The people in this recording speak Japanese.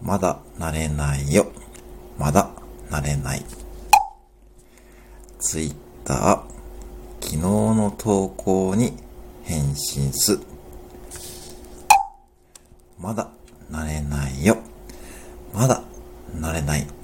まだ慣れないよ。まだ慣れない。ツイッター、昨日の投稿に返信す。まだ慣れないよ。まだ慣れない。